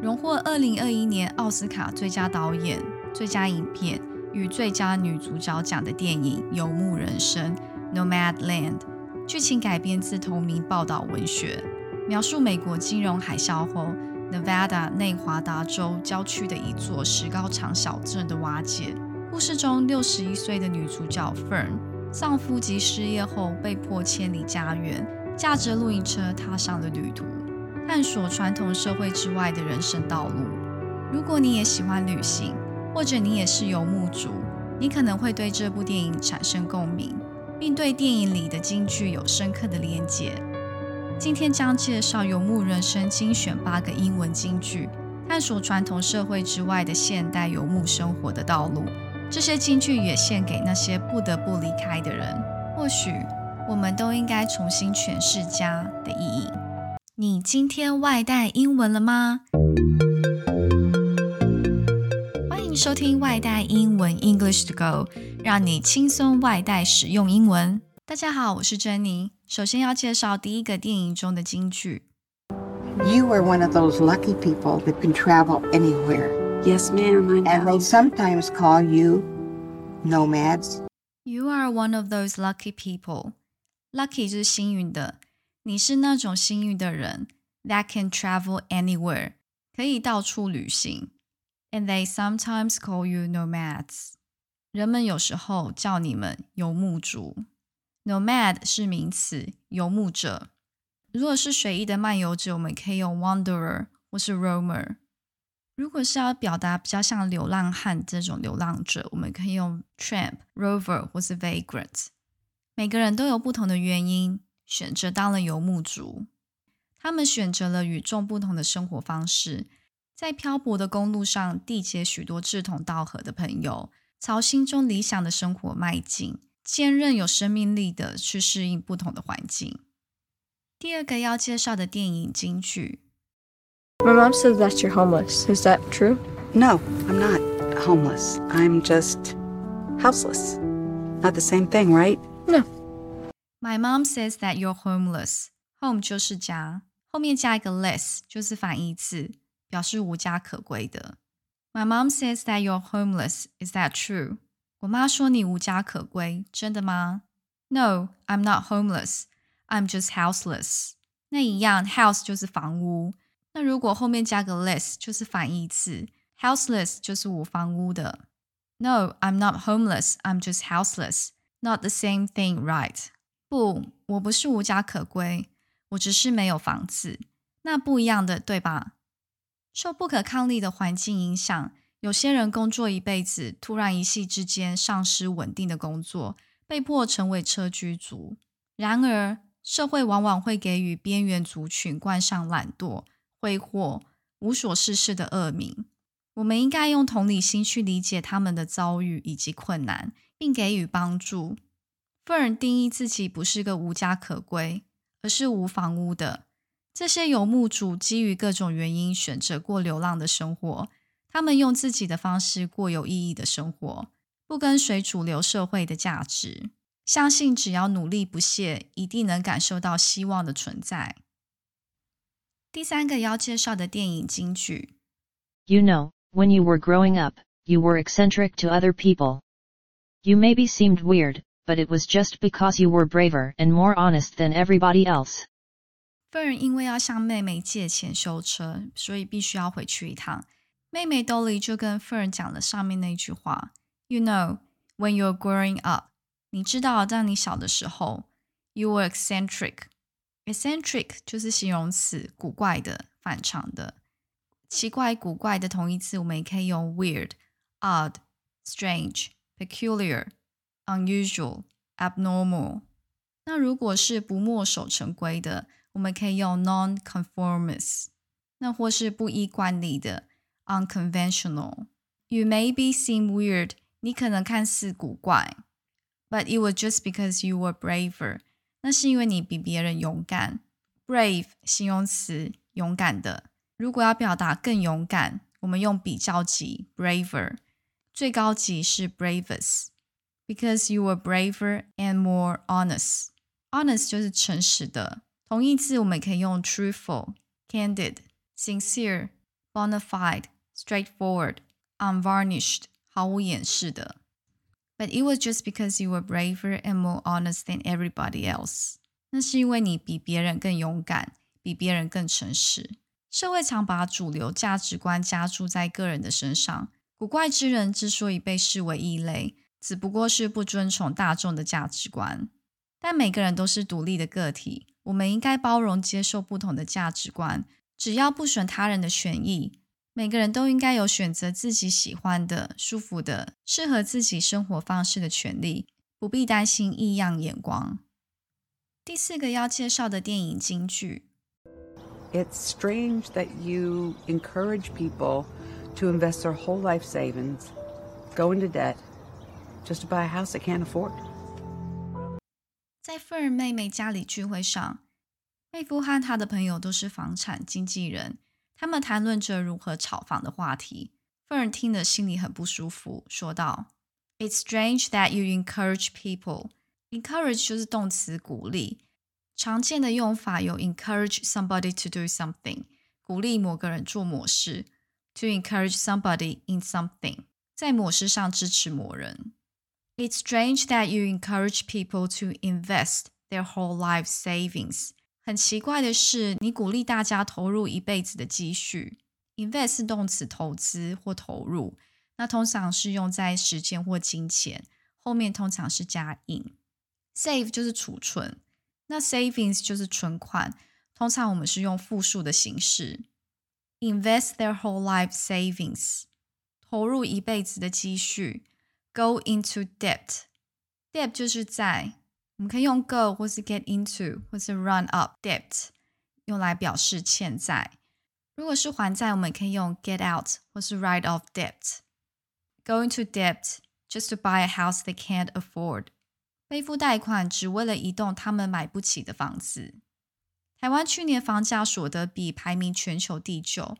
荣获二零二一年奥斯卡最佳导演、最佳影片与最佳女主角奖的电影《游牧人生》（Nomadland），剧情改编自同名报道文学，描述美国金融海啸后，Nevada 内华达州郊区的一座石膏厂小镇的瓦解。故事中，六十一岁的女主角 Fern，丧夫及失业后被迫迁离家园，驾着露营车踏上了旅途，探索传统社会之外的人生道路。如果你也喜欢旅行，或者你也是游牧族，你可能会对这部电影产生共鸣，并对电影里的金句有深刻的连结。今天将介绍《游牧人生》精选八个英文金句，探索传统社会之外的现代游牧生活的道路。这些金句也献给那些不得不离开的人。或许我们都应该重新诠释“家”的意义。你今天外带英文了吗？欢迎收听外带英文 English to Go，让你轻松外带使用英文。大家好，我是珍妮。首先要介绍第一个电影中的金句。You are one of those lucky people that can travel anywhere. Yes, ma'am, I And they know. sometimes call you nomads. You are one of those lucky people. Lucky 就是幸运的，你是那种幸运的人，that can travel anywhere，可以到处旅行。And they sometimes call you nomads. 人们有时候叫你们游牧族。Nomad 是名词，游牧者。如果是随意的漫游者，我们可以用 wanderer 或是 roamer。如果是要表达比较像流浪汉这种流浪者，我们可以用 tramp、rover 或是 vagrant。每个人都有不同的原因选择当了游牧族，他们选择了与众不同的生活方式，在漂泊的公路上缔结许多志同道合的朋友，朝心中理想的生活迈进，坚韧有生命力的去适应不同的环境。第二个要介绍的电影金句 My mom says that you're homeless. Is that true? No, I'm not homeless. I'm just houseless. Not the same thing, right? No. My mom says that you're homeless. Home 就是家，后面加一个 less 就是反义词，表示无家可归的。My mom says that you're homeless. Is that true? 我妈说你无家可归，真的吗？No, I'm not homeless. I'm just houseless. 那一样，house 就是房屋。那如果后面加个 less 就是反义词，houseless 就是无房屋的。No, I'm not homeless. I'm just houseless. Not the same thing, right? 不，我不是无家可归，我只是没有房子。那不一样的，对吧？受不可抗力的环境影响，有些人工作一辈子，突然一夕之间丧失稳定的工作，被迫成为车居族。然而，社会往往会给予边缘族群冠上懒惰、挥霍、无所事事的恶名。我们应该用同理心去理解他们的遭遇以及困难，并给予帮助。Fern 定义自己不是个无家可归，而是无房屋的。这些游牧主基于各种原因选择过流浪的生活，他们用自己的方式过有意义的生活，不跟随主流社会的价值，相信只要努力不懈，一定能感受到希望的存在。第三个要介绍的电影金句 You know, when you were growing up, you were eccentric to other people. You maybe seemed weird, but it was just because you were braver and more honest than everybody else. Fern 因为要向妹妹借钱修车，所以必须要回去一趟。妹妹 Dolly 就跟 Fern 讲了上面那句话：“You know, when you're growing up，你知道，当你小的时候，you were eccentric。eccentric 就是形容词，古怪的、反常的、奇怪、古怪的同义词，我们也可以用 weird、odd、strange、peculiar、 unusual、abnormal。那如果是不墨守成规的，我们可以用 non-conformist，那或是不依惯例的 unconventional。You maybe seem weird，你可能看似古怪，but it was just because you were braver，那是因为你比别人勇敢。Brave 形容词，勇敢的。如果要表达更勇敢，我们用比较级 braver，最高级是 bravest。 Because you were braver and more honest。honest 就是诚实的。同义词我们可以用 truthful、candid、sincere、 bona fide, straightforward, unvarnished，毫无掩饰的。But it was just because you were braver and more honest than everybody else。那是因为你比别人更勇敢，比别人更诚实。社会常把主流价值观加注在个人的身上。古怪之人之所以被视为异类， 只不过是不遵从大众的价值观。但每个人都是独立的个体，我们应该包容接受不同的价值观，只要不损他人的权益。每个人都应该有选择自己喜欢的、舒服的、适合自己生活方式的权利，不必担心异样眼光。第四个要介绍的电影金句：It's strange that you encourage people to invest their whole life savings, go into debt, just to buy a house they can't afford. 在富人妹妹家里聚会上，妹夫和他的朋友都是房产经纪人。他们谈论着如何炒房的话题。Fern 听了心里很不舒服，说道：“It's strange that you encourage people. Encourage 就是动词鼓励，常见的用法有 encourage somebody to do something，鼓励某个人做某事；to encourage somebody in something，在某事上支持某人。 ” It's strange that you encourage people to invest their whole life savings.” 很奇怪的是，你鼓励大家投入一辈子的积蓄。Invest 动词投资或投入，那通常是用在时间或金钱，后面通常是加 in。Save 就是储存，那 savings 就是存款，通常我们是用复数的形式。Invest their whole life savings，投入一辈子的积蓄。Go into debt，debt 就是在。我们可以用 go 或是 get into 或是 run up debt 用来表示欠债。如果是还债，我们可以用 get out 或是 write off debt。Go into debt just to buy a house they can't afford。背负贷款只为了一栋他们买不起的房子。台湾去年房价所得比排名全球第九，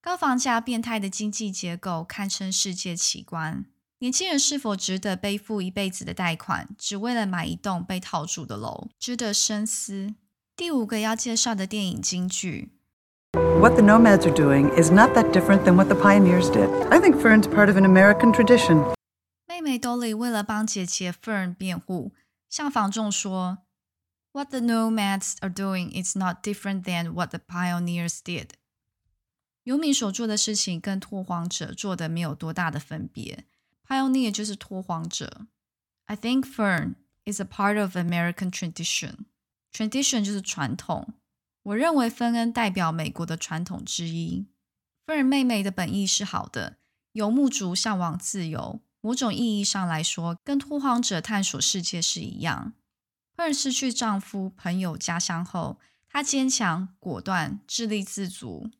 高房价、变态的经济结构堪称世界奇观。 年轻人是否值得背负一辈子的贷款，只为了买一栋被套住的楼？值得深思。第五个要介绍的电影金句：What the nomads are doing is not that different than what the pioneers did. I think Fern's part of an American tradition. 妹妹 Dolly 为了帮姐姐 Fern 辩护，向房仲说：“What the nomads are doing is not different than what the pioneers did.” 游民所做的事情跟拓荒者做的没有多大的分别。Pioneer 就是拓荒者。I think Fern is a part of American tradition. Tradition 就是传统。我认为芬恩代表美国的传统之一。芬恩妹妹的本意是好的，游牧族向往自由，某种意义上来说，跟拓荒者探索世界是一样。芬恩失去丈夫、朋友、家乡后，她坚强、果断、自立自足。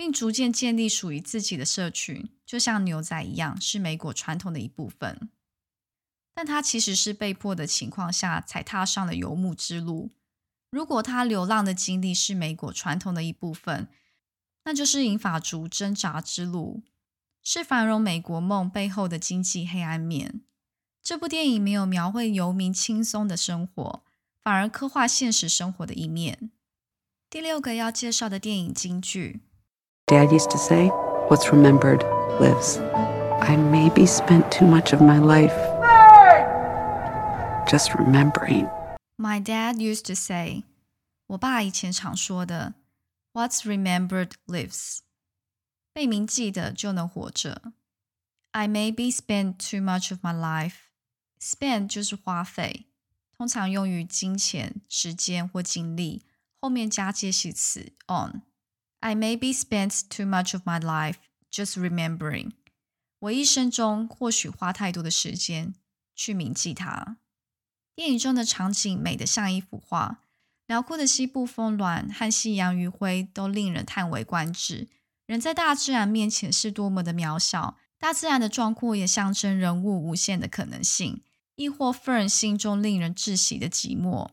并逐渐建立属于自己的社群，就像牛仔一样，是美国传统的一部分。但他其实是被迫的情况下才踏上了游牧之路。如果他流浪的经历是美国传统的一部分，那就是银发族挣扎之路，是繁荣美国梦背后的经济黑暗面。这部电影没有描绘游民轻松的生活，反而刻画现实生活的一面。第六个要介绍的电影金句。Dad used to say, What's remembered lives. I maybe spent too much of my life just remembering. My dad used to say, 我爸以前常说的，What's remembered lives. 被铭记的就能活着。I maybe spent too much of my life. Spend 就是花费，通常用于金钱、时间或精力，后面加介系词 on。 I maybe spent too much of my life just remembering。我一生中或许花太多的时间去铭记它。电影中的场景美得像一幅画，辽阔的西部峰峦和夕阳余晖都令人叹为观止。人在大自然面前是多么的渺小，大自然的壮阔也象征人物无限的可能性，亦或 Fern 心中令人窒息的寂寞。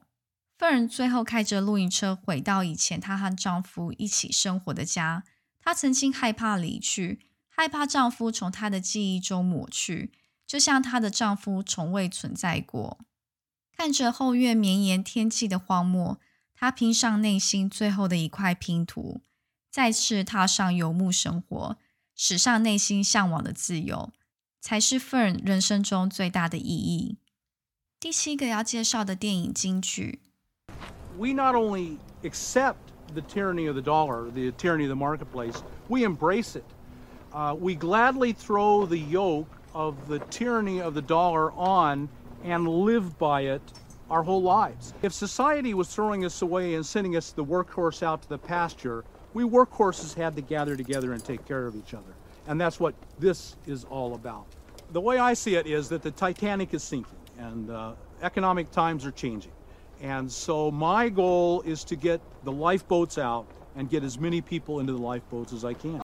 Fern 最后开着露营车回到以前她和丈夫一起生活的家。她曾经害怕离去，害怕丈夫从她的记忆中抹去，就像她的丈夫从未存在过。看着后院绵延天际的荒漠，她拼上内心最后的一块拼图。再次踏上游牧生活，史上内心向往的自由，才是 Fern 人生中最大的意义。第七个要介绍的电影金句：We not only accept the tyranny of the dollar, the tyranny of the marketplace, we embrace it. Uh, we gladly throw the yoke of the tyranny of the dollar on and live by it our whole lives. If society was throwing us away and sending us the workhorse out to the pasture, we workhorses had to gather together and take care of each other. And that's what this is all about. The way I see it is that the Titanic is sinking and uh, economic times are changing. And so my goal is to get the lifeboats out and get as many people into the lifeboats as I can.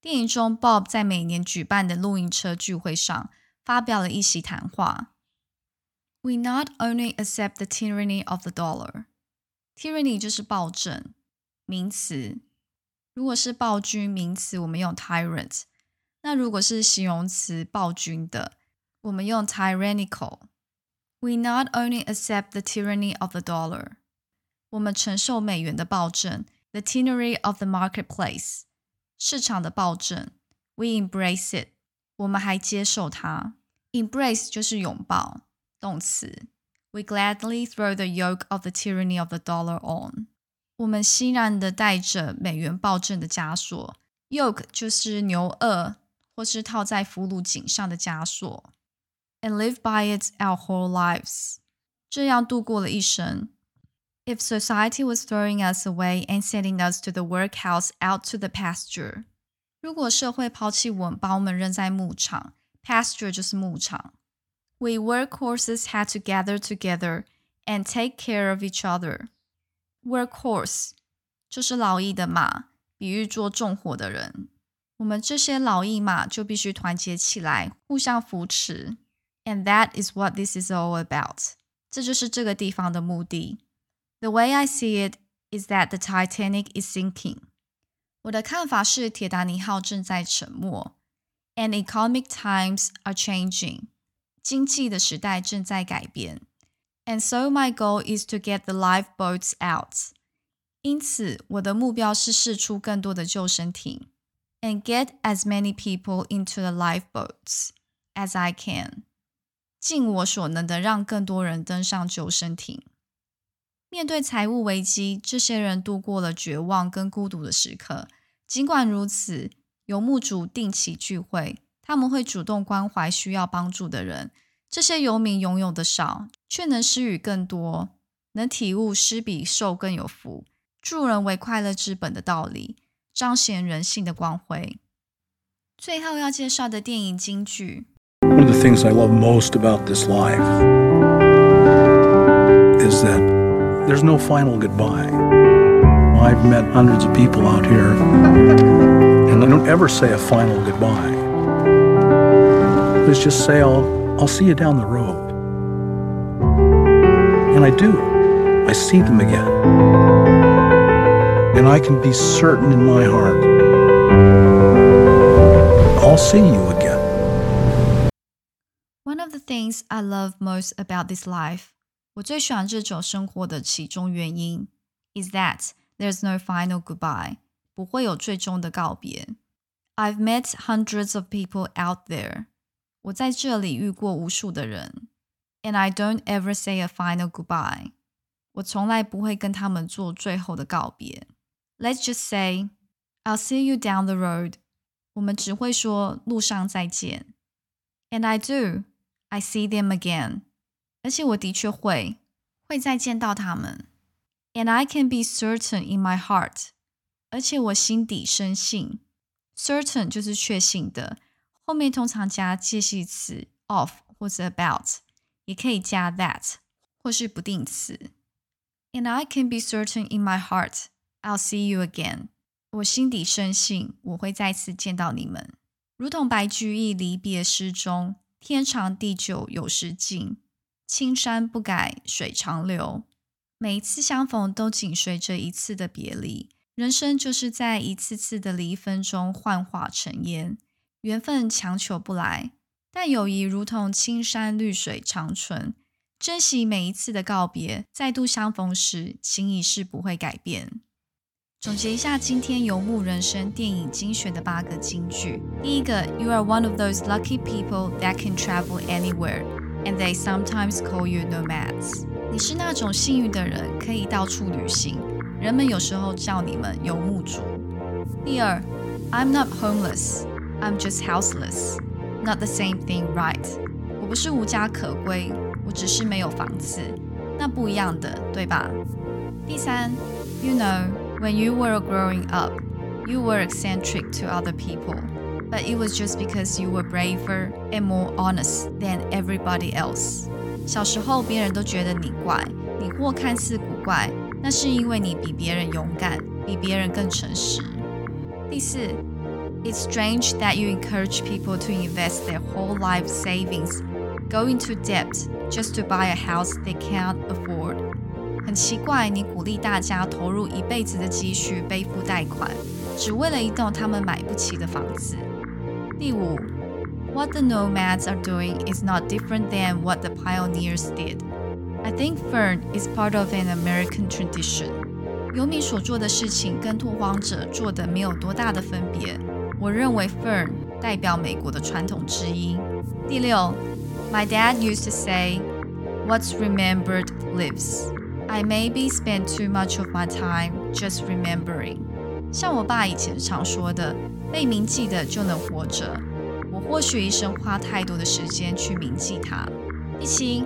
电影中，Bob 在每年举办的露营车聚会上发表了一席谈话。We not only accept the tyranny of the dollar. Tyranny 就是暴政，名词。如果是暴君，名词我们用 tyrant。那如果是形容词，暴君的，我们用 tyrannical。 We not only accept the tyranny of the dollar. 我们承受美元的暴政，the tyranny of the marketplace，市场的暴政。We embrace it. 我们还接受它。Embrace 就是拥抱。动词，We gladly throw the yoke of the tyranny of the dollar on。我们欣然的带着美元暴政的枷锁，yoke 就是牛轭或是套在俘虏颈上的枷锁 ，and live by it our whole lives。这样度过了一生。If society was throwing us away and sending us to the workhouse out to the pasture，如果社会抛弃我们，把我们扔在牧场，pasture 就是牧场。we workhorses had to gather together and take care of each other. Workhorse 就是老役的马，比喻做重活的人。我们这些老役马就必须团结起来，互相扶持。 And that is what this is all about. 这就是这个地方的目的。The way I see it is that the Titanic is sinking. 我的看法是，铁达尼号正在沉没。And economic times are changing. 经济的时代正在改变，and so my goal is to get the lifeboats out。因此，我的目标是试出更多的救生艇，and get as many people into the lifeboats as I can。 尽我所能的让更多人登上救生艇。面对财务危机，这些人度过了绝望跟孤独的时刻。尽管如此，游牧主定期聚会。他们会主动关怀需要帮助的人。这些游民拥有的少，却能施予更多，能体悟施比受更有福，助人为快乐之本的道理，彰显人性的光辉。最后要介绍的电影金句：One of the things I love most about this life is that there's no final goodbye. I've met hundreds of people out here, and I don't ever say a final goodbye. Let's just say I'll, I'll see you down the road. And I do. I see them again. And I can be certain in my heart I'll see you again One of the things I love most about this life, 我最喜欢这种生活的其中原因 is that there's no final goodbye，不会有最终的告别。I've met hundreds of people out there 我在这里遇过无数的人，and I don't ever say a final goodbye。我从来不会跟他们做最后的告别。Let's just say I'll see you down the road。我们只会说路上再见。And I do, I see them again。而且我的确会会再见到他们。And I can be certain in my heart。而且我心底深信，certain 就是确信的。后面通常加介系词 of 或者 about，也可以加 that 或是不定词。And I can be certain in my heart I'll see you again。我心底深信我会再次见到你们。如同白居易离别诗中“天长地久有时尽，青山不改水长流”，每一次相逢都紧随着一次的别离。人生就是在一次次的离分中幻化成烟。缘分强求不来，但友谊如同青山绿水长存。珍惜每一次的告别，再度相逢时，情谊是不会改变。总结一下今天《游牧人生》电影精选的八个金句。第一个，You are one of those lucky people that can travel anywhere, and they sometimes call you nomads。你是那种幸运的人，可以到处旅行，人们有时候叫你们游牧族。第二，I'm not homeless, I'm just houseless. Not the same thing, right？我不是无家可归，我只是没有房子，那不一样的，对吧？第三，You know。 When you were growing up, you were eccentric to other people, but it was just because you were braver and more honest than everybody else. 小时候，别人都觉得你怪，你或看似古怪，那是因为你比别人勇敢，比别人更诚实。第四，It's strange that you encourage people to invest their whole life savings, go into debt just to buy a house they can't afford. 很奇怪，你鼓励大家投入一辈子的积蓄背负贷款，只为了一栋他们买不起的房子。第五，What the nomads are doing is not different than what the pioneers did. I think Fern is part of an American tradition. 游民所做的事情跟拓荒者做的没有多大的分别。我认为 Fern 代表美国的传统之一。第六，My dad used to say, "What's remembered lives." I maybe spend too much of my time just remembering。像我爸以前常说的，被铭记的就能活着。我或许一生花太多的时间去铭记它。第七，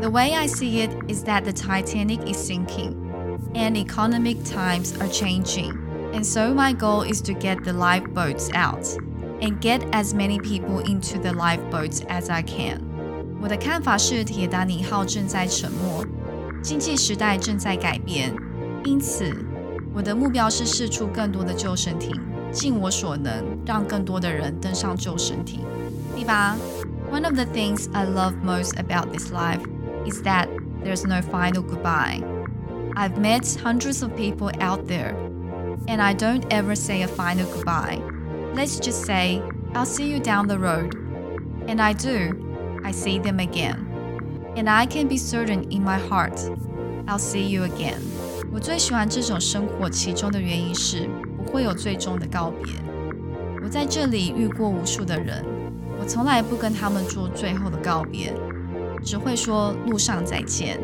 The way I see it is that the Titanic is sinking, and economic times are changing, and so my goal is to get the lifeboats out and get as many people into the lifeboats as I can。我的看法是，铁达尼号正在沉没。 经济时代正在改变，因此我的目标是试出更多的救生艇，尽我所能让更多的人登上救生艇。第八，One of the things I love most about this life is that there's no final goodbye. I've met hundreds of people out there, and I don't ever say a final goodbye. Let's just say I'll see you down the road, and I do. I see them again And I can be certain in my heart I'll see you again。我最喜欢这种生活，其中的原因是不会有最终的告别。我在这里遇过无数的人，我从来不跟他们做最后的告别，只会说路上再见。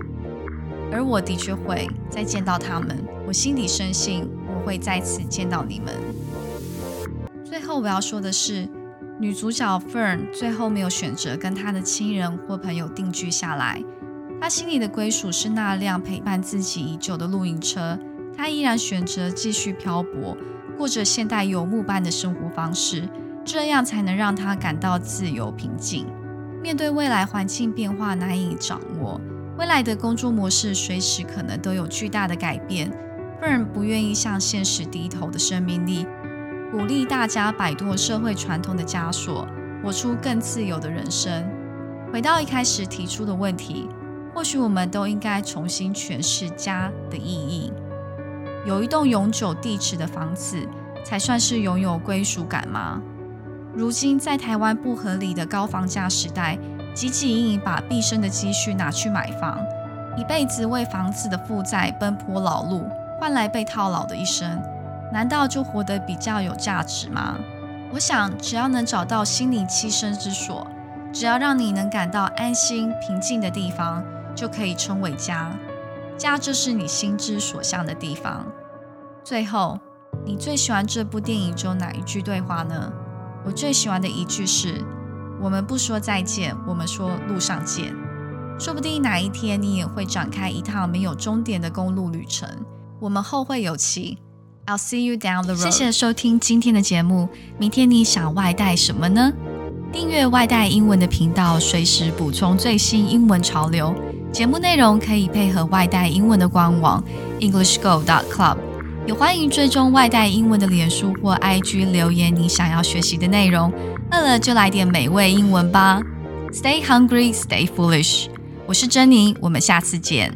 而我的确会再见到他们，我心里深信我会再次见到你们。最后我要说的是。女主角 Fern 最后没有选择跟她的亲人或朋友定居下来，她心里的归属是那辆陪伴自己已久的露营车。她依然选择继续漂泊，过着现代游牧般的生活方式，这样才能让她感到自由平静。面对未来环境变化难以掌握，未来的工作模式随时可能都有巨大的改变。Fern 不愿意向现实低头的生命力。鼓励大家摆脱社会传统的枷锁，活出更自由的人生。回到一开始提出的问题，或许我们都应该重新诠释家的意义。有一栋永久地址的房子，才算是拥有归属感吗？如今在台湾不合理的高房价时代，汲汲营营把毕生的积蓄拿去买房，一辈子为房子的负债奔波劳碌，换来被套牢的一生。难道就活得比较有价值吗？我想，只要能找到心灵栖身之所，只要让你能感到安心平静的地方，就可以称为家。家就是你心之所向的地方。最后，你最喜欢这部电影中哪一句对话呢？我最喜欢的一句是：“我们不说再见，我们说路上见。”说不定哪一天你也会展开一趟没有终点的公路旅程。我们后会有期。I'll see you down the road。谢谢收听今天的节目。明天你想外带什么呢？订阅外带英文的频道，随时补充最新英文潮流。节目内容可以配合外带英文的官网 EnglishGo.Club。也欢迎追踪外带英文的脸书或 IG 留言你想要学习的内容。饿了就来点美味英文吧。Stay hungry, stay foolish。我是珍妮，我们下次见。